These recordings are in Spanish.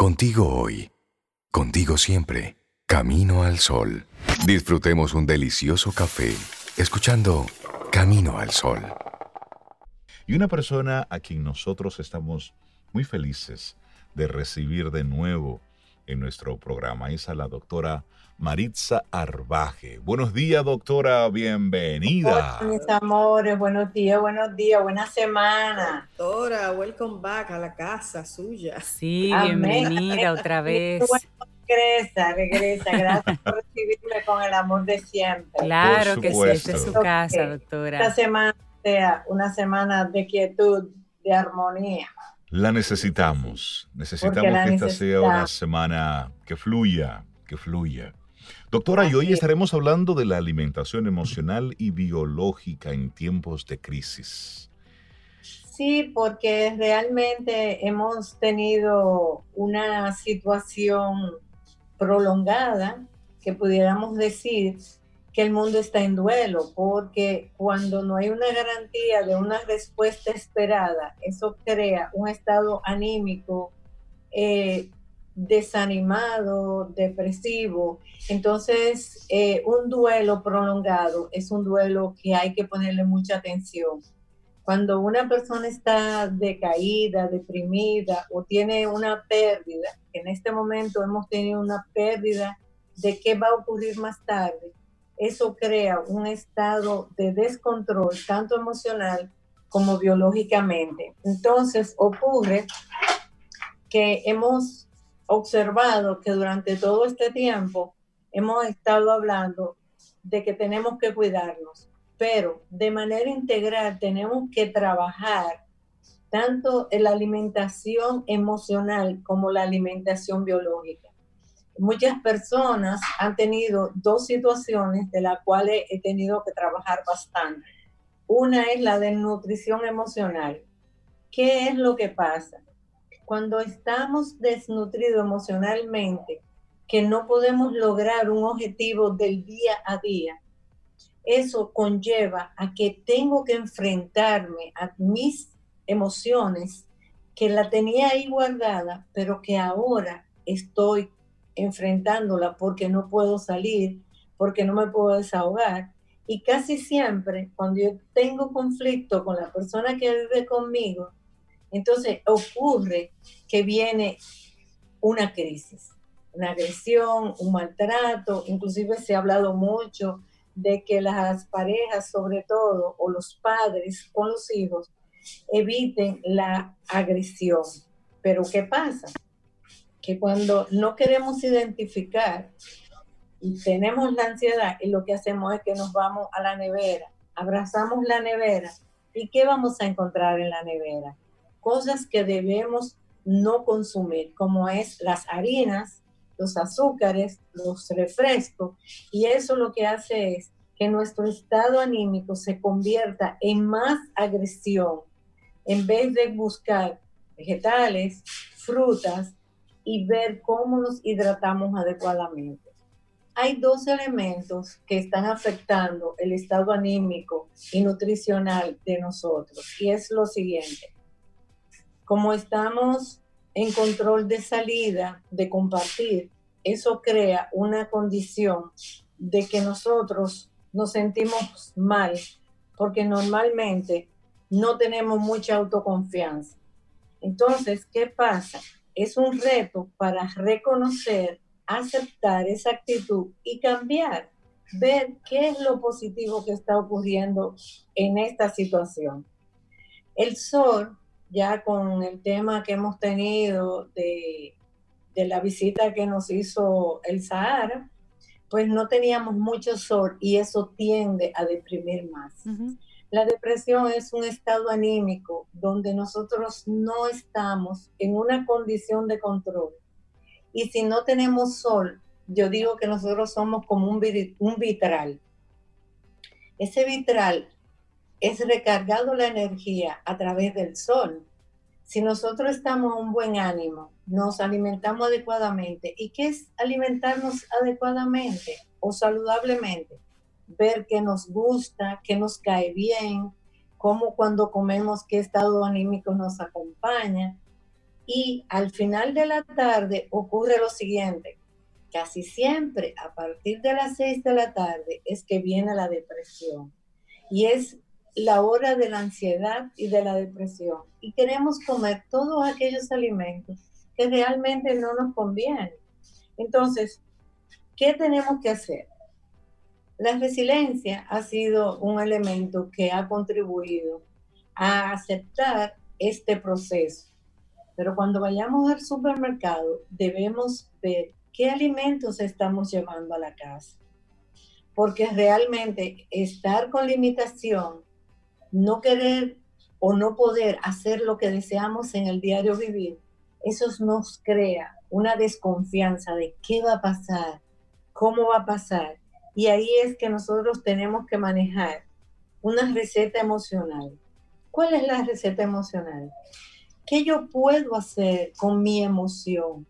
Contigo hoy. Contigo siempre. Camino al sol. Disfrutemos un delicioso café escuchando Camino al Sol. Y una persona a quien nosotros estamos muy felices de recibir de nuevo en nuestro programa es a la doctora Maritza Arbaje. Buenos días, doctora, bienvenida. Hola, mis amores, buenos días, buenos días, buena semana. Doctora, welcome back a la casa suya. Sí, bienvenida otra vez. regresa, regresa. Gracias por recibirme con el amor de siempre. Claro que sí, esta es su casa, doctora. Esta semana sea una semana de quietud, de armonía. La necesitamos. Necesitamos que esta sea una semana que fluya, que fluya. Doctora, y hoy estaremos hablando de la alimentación emocional y biológica en tiempos de crisis. Sí, porque realmente hemos tenido una situación prolongada que pudiéramos decir que el mundo está en duelo, porque cuando no hay una garantía de una respuesta esperada, eso crea un estado anímico eh, desanimado, depresivo. Entonces, eh, un duelo prolongado es un duelo que hay que ponerle mucha atención. Cuando una persona está decaída, deprimida o tiene una pérdida, en este momento hemos tenido una pérdida de qué va a ocurrir más tarde, eso crea un estado de descontrol, tanto emocional como biológicamente. Entonces ocurre que hemos observado que durante todo este tiempo hemos estado hablando de que tenemos que cuidarnos, pero de manera integral tenemos que trabajar tanto en la alimentación emocional como la alimentación biológica. Muchas personas han tenido dos situaciones de las cuales he tenido que trabajar bastante. Una es la de nutrición emocional. ¿Qué es lo que pasa? cuando estamos desnutridos emocionalmente, que no podemos lograr un objetivo del día a día, eso conlleva a que tengo que enfrentarme a mis emociones que la tenía ahí guardada, pero que ahora estoy enfrentándola porque no puedo salir, porque no me puedo desahogar. Y casi siempre, cuando yo tengo conflicto con la persona que vive conmigo, entonces ocurre que viene una crisis, una agresión, un maltrato, inclusive se ha hablado mucho de que las parejas, sobre todo, o los padres con los hijos, eviten la agresión. Pero ¿qué pasa? Que cuando no queremos identificar y tenemos la ansiedad, y lo que hacemos es que nos vamos a la nevera, abrazamos la nevera, ¿y qué vamos a encontrar en la nevera? cosas que debemos no consumir, como es las harinas, los azúcares, los refrescos, y eso lo que hace es que nuestro estado anímico se convierta en más agresión, en vez de buscar vegetales, frutas y ver cómo nos hidratamos adecuadamente. Hay dos elementos que están afectando el estado anímico y nutricional de nosotros, y es lo siguiente como estamos en control de salida, de compartir, eso crea una condición de que nosotros nos sentimos mal, porque normalmente no tenemos mucha autoconfianza. Entonces, ¿qué pasa? Es un reto para reconocer, aceptar esa actitud y cambiar, ver qué es lo positivo que está ocurriendo en esta situación. El sol ya con el tema que hemos tenido de, la visita que nos hizo el Sahara, pues no teníamos mucho sol y eso tiende a deprimir más. La depresión es un estado anímico donde nosotros no estamos en una condición de control. Y si no tenemos sol, yo digo que nosotros somos como un, vitral. Ese vitral es recargado la energía a través del sol. Si nosotros estamos en buen ánimo, nos alimentamos adecuadamente. ¿Y qué es alimentarnos adecuadamente o saludablemente? Ver qué nos gusta, qué nos cae bien, cómo cuando comemos, qué estado anímico nos acompaña. Y al final de la tarde ocurre lo siguiente, casi siempre a partir de las 6 de la tarde es que viene la depresión. Y es la hora de la ansiedad y de la depresión. Y queremos comer todos aquellos alimentos que realmente no nos convienen. Entonces, ¿qué tenemos que hacer? La resiliencia ha sido un elemento que ha contribuido a aceptar este proceso. Pero cuando vayamos al supermercado, debemos ver qué alimentos estamos llevando a la casa. Porque realmente estar con limitación no querer o no poder hacer lo que deseamos en el diario vivir, eso nos crea una desconfianza de qué va a pasar, cómo va a pasar. Y ahí es que nosotros tenemos que manejar una receta emocional. ¿Cuál es la receta emocional? ¿Qué yo puedo hacer con mi emoción?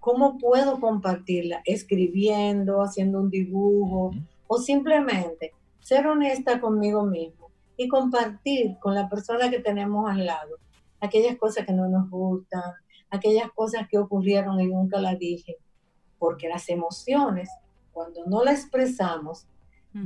¿Cómo puedo compartirla? Escribiendo, haciendo un dibujo o simplemente ser honesta conmigo mismo y compartir con la persona que tenemos al lado aquellas cosas que no nos gustan, aquellas cosas que ocurrieron y nunca las dije, porque las emociones, cuando no las expresamos,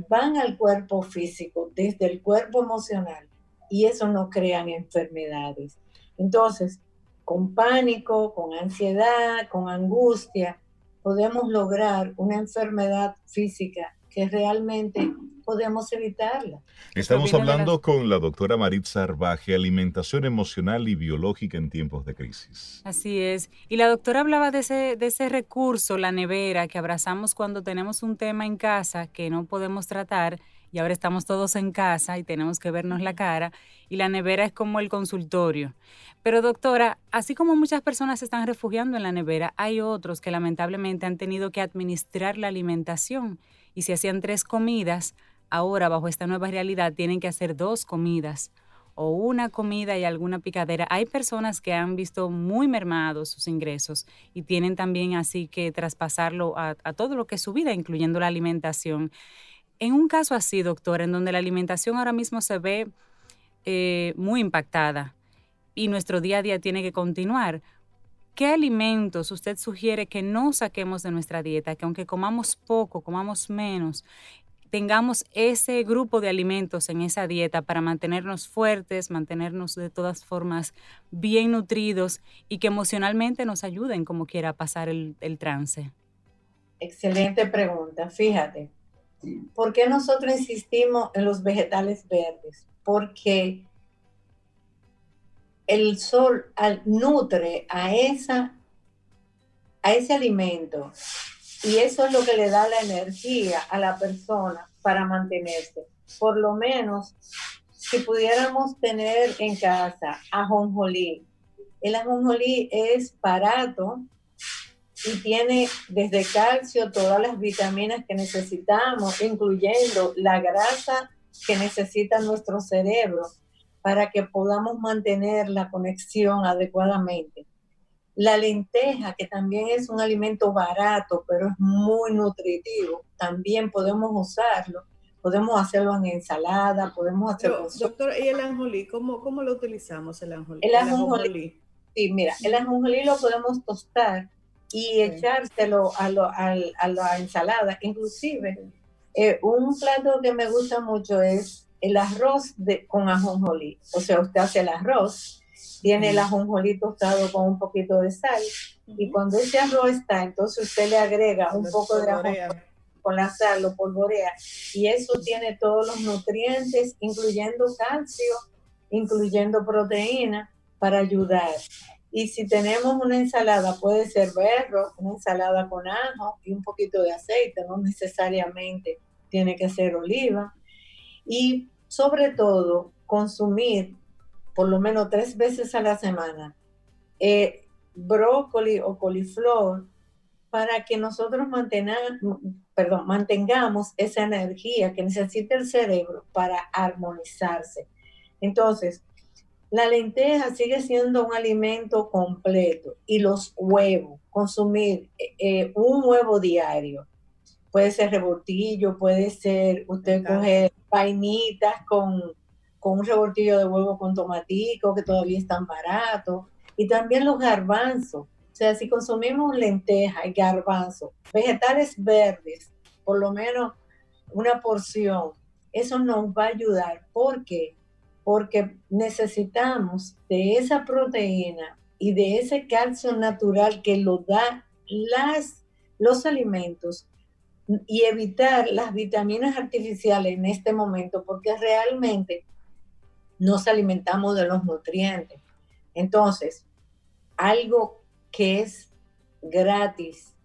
van al cuerpo físico, desde el cuerpo emocional, y eso no crean enfermedades. Entonces, con pánico, con ansiedad, con angustia, podemos lograr una enfermedad física que realmente podemos evitarla. Estamos hablando con la doctora Maritza Arbaje, alimentación emocional y biológica en tiempos de crisis. Así es. Y la doctora hablaba de ese, de ese recurso, la nevera, que abrazamos cuando tenemos un tema en casa que no podemos tratar y ahora estamos todos en casa y tenemos que vernos la cara y la nevera es como el consultorio. Pero doctora, así como muchas personas se están refugiando en la nevera, hay otros que lamentablemente han tenido que administrar la alimentación y si hacían tres comidas, ahora bajo esta nueva realidad tienen que hacer dos comidas o una comida y alguna picadera. Hay personas que han visto muy mermados sus ingresos y tienen también así que traspasarlo a, todo lo que es su vida, incluyendo la alimentación. En un caso así, doctor, en donde la alimentación ahora mismo se ve eh, muy impactada y nuestro día a día tiene que continuar, ¿qué alimentos usted sugiere que no saquemos de nuestra dieta? Que aunque comamos poco, comamos menos, tengamos ese grupo de alimentos en esa dieta para mantenernos fuertes, mantenernos de todas formas bien nutridos y que emocionalmente nos ayuden como quiera a pasar el, trance? Excelente pregunta. Fíjate, ¿por qué nosotros insistimos en los vegetales verdes? Porque el sol nutre a, esa, a ese alimento y eso es lo que le da la energía a la persona para mantenerse. Por lo menos, si pudiéramos tener en casa ajonjolí. El ajonjolí es barato y tiene desde calcio todas las vitaminas que necesitamos, incluyendo la grasa que necesita nuestro cerebro para que podamos mantener la conexión adecuadamente. La lenteja, que también es un alimento barato, pero es muy nutritivo, también podemos usarlo. Podemos hacerlo en ensalada, podemos hacerlo... doctor, ¿y el anjolí? ¿Cómo, ¿Cómo lo utilizamos el anjolí? El anjolí, sí, mira, el anjolí lo podemos tostar y echárselo a, la ensalada. Inclusive, eh, un plato que me gusta mucho es el arroz de, con ajonjolí. O sea, usted hace el arroz, tiene el ajonjolí tostado con un poquito de sal. Y cuando ese arroz está, entonces usted le agrega un poco de ajonjolí con la sal, lo polvorea. Y eso tiene todos los nutrientes, incluyendo calcio, incluyendo proteína para ayudar. Y si tenemos una ensalada, puede ser berro, una ensalada con ajo y un poquito de aceite, no necesariamente tiene que ser oliva. Y sobre todo, consumir por lo menos tres veces a la semana eh, brócoli o coliflor para que nosotros perdón, mantengamos esa energía que necesita el cerebro para armonizarse. Entonces, la lenteja sigue siendo un alimento completo y los huevos, consumir eh, eh, un huevo diario. Puede ser rebortillo, puede ser usted coger vainitas con con un rebortillo de huevo con tomatico que todavía es tan barato. y también los garbanzos. O sea, si consumimos lenteja y garbanzo, vegetales verdes, por lo menos una porción, eso nos va a ayudar. ¿Por qué? Porque necesitamos de esa proteína y de ese calcio natural que lo da las, los alimentos y evitar las vitaminas artificiales en este momento, porque realmente nos alimentamos de los nutrientes. Entonces, algo que es gratis,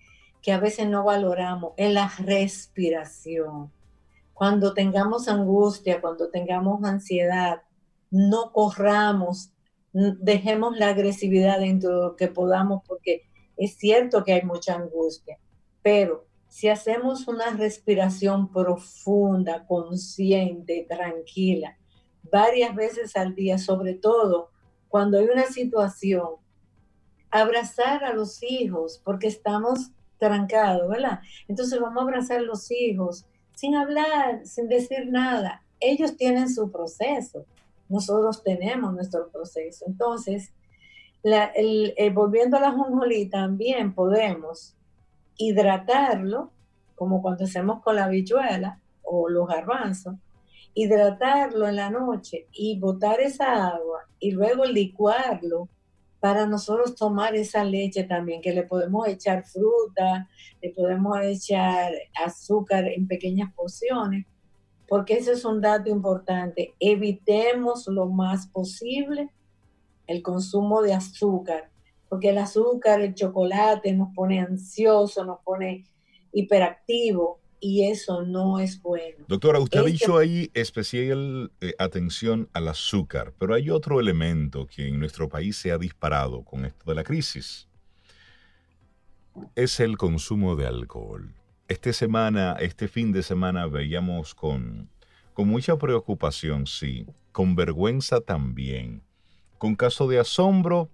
que a veces no valoramos, es la respiración. Cuando tengamos angustia, cuando tengamos ansiedad, no corramos, dejemos la agresividad dentro de lo que podamos, porque es cierto que hay mucha angustia, pero si hacemos una respiración profunda, consciente, tranquila, varias veces al día, sobre todo cuando hay una situación, abrazar a los hijos, porque estamos trancados, ¿verdad? Entonces vamos a abrazar a los hijos sin hablar, sin decir nada. Ellos tienen su proceso, nosotros tenemos nuestro proceso. Entonces, el, volviendo a la jonjolí, también podemos hidratarlo, como cuando hacemos con la bichuela o los garbanzos, hidratarlo en la noche y botar esa agua y luego licuarlo para nosotros tomar esa leche también, que le podemos echar fruta, le podemos echar azúcar en pequeñas porciones, porque ese es un dato importante. Evitemos lo más posible el consumo de azúcar, porque el azúcar, el chocolate nos pone ansioso, nos pone hiperactivo y eso no es bueno. Doctora, usted ha dicho ahí especial eh, atención al azúcar, pero hay otro elemento que en nuestro país se ha disparado con esto de la crisis. Es el consumo de alcohol. Esta semana, este fin de semana veíamos con, con mucha preocupación, sí, con vergüenza también, con caso de asombro,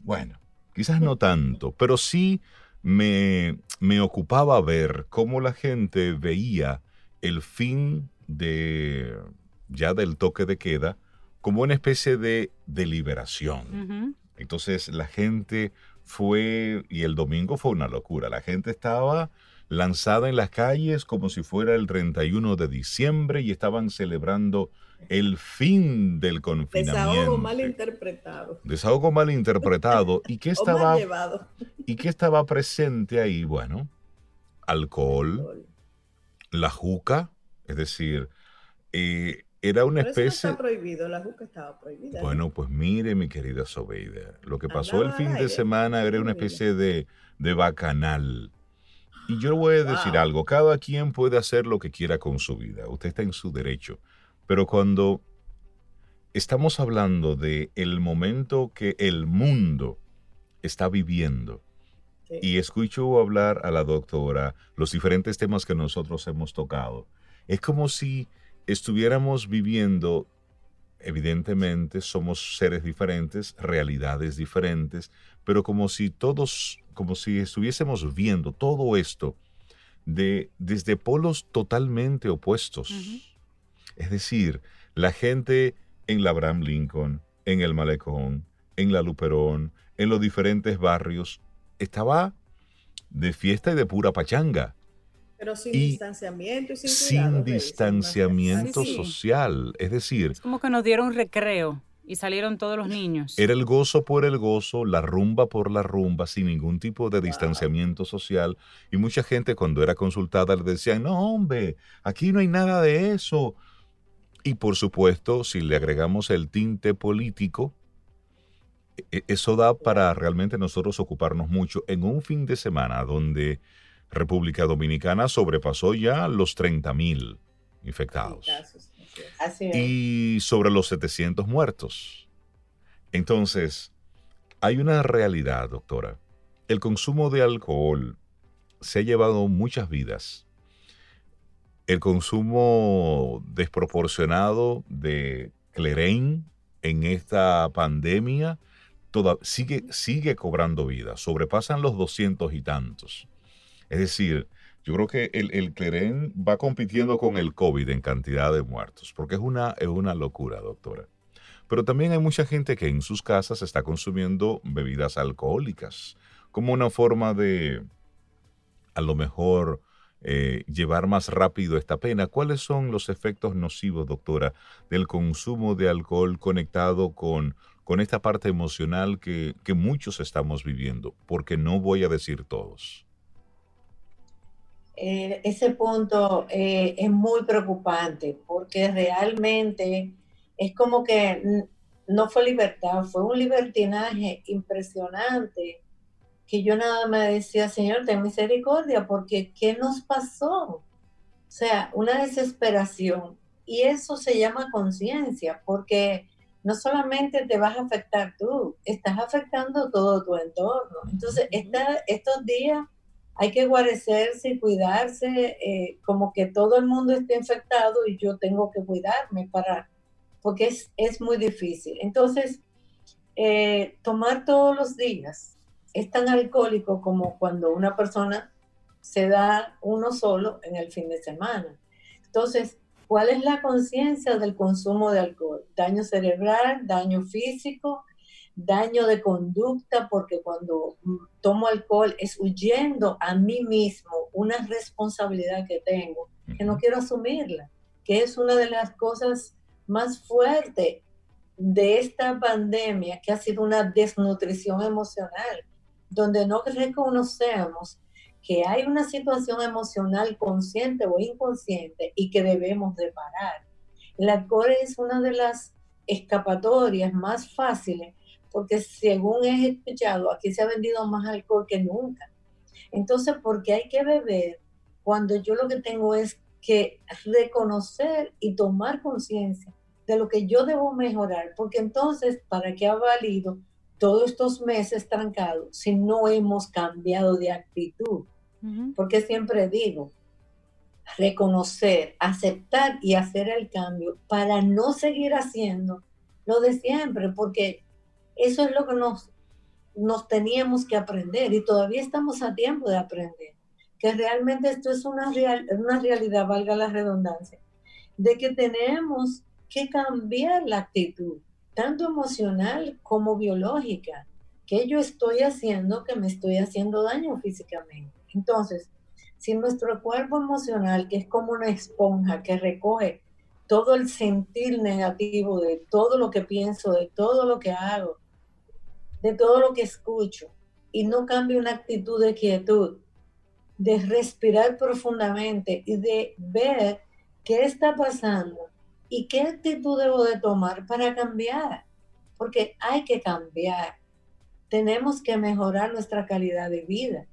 bueno, quizás no tanto, pero sí me, me ocupaba ver cómo la gente veía el fin de ya del toque de queda como una especie de deliberación. Entonces la gente fue, y el domingo fue una locura, la gente estaba lanzada en las calles como si fuera el 31 de diciembre y estaban celebrando el fin del confinamiento. Desahogo mal interpretado. Desahogo mal interpretado. ¿Y qué estaba, ¿y qué estaba presente ahí? Bueno, alcohol, la juca, es decir, eh, era una especie... Eso está prohibido, la juca estaba prohibida. Bueno, pues mire, mi querida Sobeida, lo que pasó el fin de semana era una especie de, de bacanal. Y yo le voy a decir algo, cada quien puede hacer lo que quiera con su vida, usted está en su derecho. Pero cuando estamos hablando de el momento que el mundo está viviendo, y escucho hablar a la doctora los diferentes temas que nosotros hemos tocado, es como si estuviéramos viviendo, evidentemente somos seres diferentes, realidades diferentes, pero como si todos, como si estuviésemos viendo todo esto de, desde polos totalmente opuestos. Es decir, la gente en la Abraham Lincoln, en el Malecón, en la Luperón, en los diferentes barrios, estaba de fiesta y de pura pachanga. Pero sin distanciamiento y sin, sin distanciamiento social. Es decir... Es como que nos dieron recreo y salieron todos los niños. Era el gozo por el gozo, la rumba por la rumba, sin ningún tipo de distanciamiento social. Y mucha gente cuando era consultada le decían, no hombre, aquí no hay nada de eso. Y por supuesto, si le agregamos el tinte político, e, eso da para realmente nosotros ocuparnos mucho en un fin de semana donde República Dominicana sobrepasó ya los 30 mil infectados. Y sobre los 700 muertos. Entonces, hay una realidad, doctora. El consumo de alcohol se ha llevado muchas vidas el consumo desproporcionado de Clerain en esta pandemia sigue, sigue cobrando vida, sobrepasan los doscientos y tantos. Es decir, yo creo que el, el va compitiendo con el COVID en cantidad de muertos, porque es una, es una locura, doctora. Pero también hay mucha gente que en sus casas está consumiendo bebidas alcohólicas como una forma de, a lo mejor, eh, llevar más rápido esta pena. ¿Cuáles son los efectos nocivos, doctora, del consumo de alcohol conectado con, con esta parte emocional que, que muchos estamos viviendo? Porque no voy a decir todos. Eh, ese punto eh, es muy preocupante porque realmente es como que no fue libertad, fue un libertinaje impresionante que yo nada me decía, Señor, ten misericordia, porque ¿qué nos pasó? O sea, una desesperación. Y eso se llama conciencia, porque no solamente te vas a afectar tú, estás afectando todo tu entorno. Entonces, estos días hay que guarecerse y cuidarse, eh, como que todo el mundo esté infectado y yo tengo que cuidarme para, porque es, es muy difícil. Entonces, eh, tomar todos los días es tan alcohólico como cuando una persona se da uno solo en el fin de semana. Entonces, ¿cuál es la conciencia del consumo de alcohol? Daño cerebral, daño físico, daño de conducta, porque cuando tomo alcohol es huyendo a mí mismo una responsabilidad que tengo, que no quiero asumirla, que es una de las cosas más fuertes de esta pandemia, que ha sido una desnutrición emocional, donde no reconocemos que hay una situación emocional consciente o inconsciente y que debemos de parar. El alcohol es una de las escapatorias más fáciles porque según he escuchado, aquí se ha vendido más alcohol que nunca. Entonces, porque hay que beber cuando yo lo que tengo es que reconocer y tomar conciencia de lo que yo debo mejorar, porque entonces, ¿para qué ha valido todos estos meses trancados si no hemos cambiado de actitud? Porque siempre digo, reconocer, aceptar y hacer el cambio para no seguir haciendo lo de siempre, porque eso es lo que nos, nos teníamos que aprender y todavía estamos a tiempo de aprender, que realmente esto es una, real, una realidad, valga la redundancia, de que tenemos que cambiar la actitud, tanto emocional como biológica, que yo estoy haciendo que me estoy haciendo daño físicamente. Entonces, si nuestro cuerpo emocional, que es como una esponja que recoge todo el sentir negativo de todo lo que pienso, de todo lo que hago, de todo lo que escucho y no cambio una actitud de quietud, de respirar profundamente y de ver qué está pasando y qué actitud debo de tomar para cambiar, porque hay que cambiar. Tenemos que mejorar nuestra calidad de vida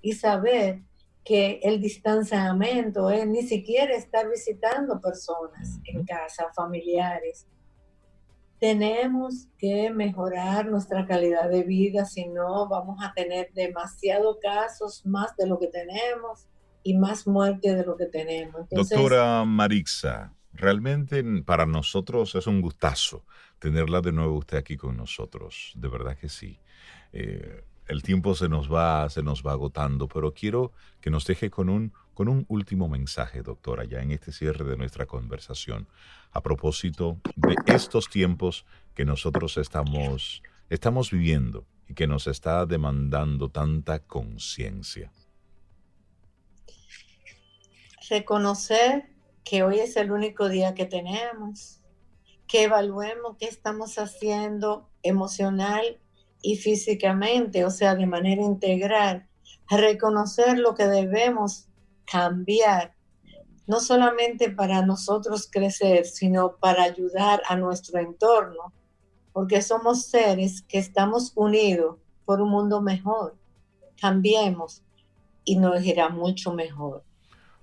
y saber que el distanciamiento es ni siquiera estar visitando personas en casa, familiares, tenemos que mejorar nuestra calidad de vida, si no vamos a tener demasiados casos más de lo que tenemos y más muerte de lo que tenemos. Doctora Marixa, realmente para nosotros es un gustazo tenerla de nuevo usted aquí con nosotros, de verdad que sí. Eh, el tiempo se nos va, se nos va agotando, pero quiero que nos deje con un, con un último mensaje, doctora, ya en este cierre de nuestra conversación a propósito de estos tiempos que nosotros estamos, estamos viviendo y que nos está demandando tanta conciencia. Reconocer que hoy es el único día que tenemos, que evaluemos qué estamos haciendo emocional y físicamente, o sea, de manera integral, reconocer lo que debemos cambiar no solamente para nosotros crecer, sino para ayudar a nuestro entorno, porque somos seres que estamos unidos por un mundo mejor. Cambiemos y nos irá mucho mejor.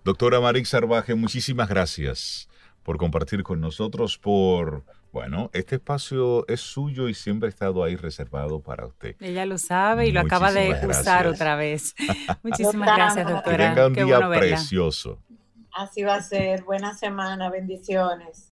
Doctora Marix Sarvaje, muchísimas gracias por compartir con nosotros, por, bueno, este espacio es suyo y siempre ha estado ahí reservado para usted. Ella lo sabe y lo acaba de usar otra vez. muchísimas gracias, doctora. Que tenga un día precioso. Así va a ser. Buena semana. Bendiciones.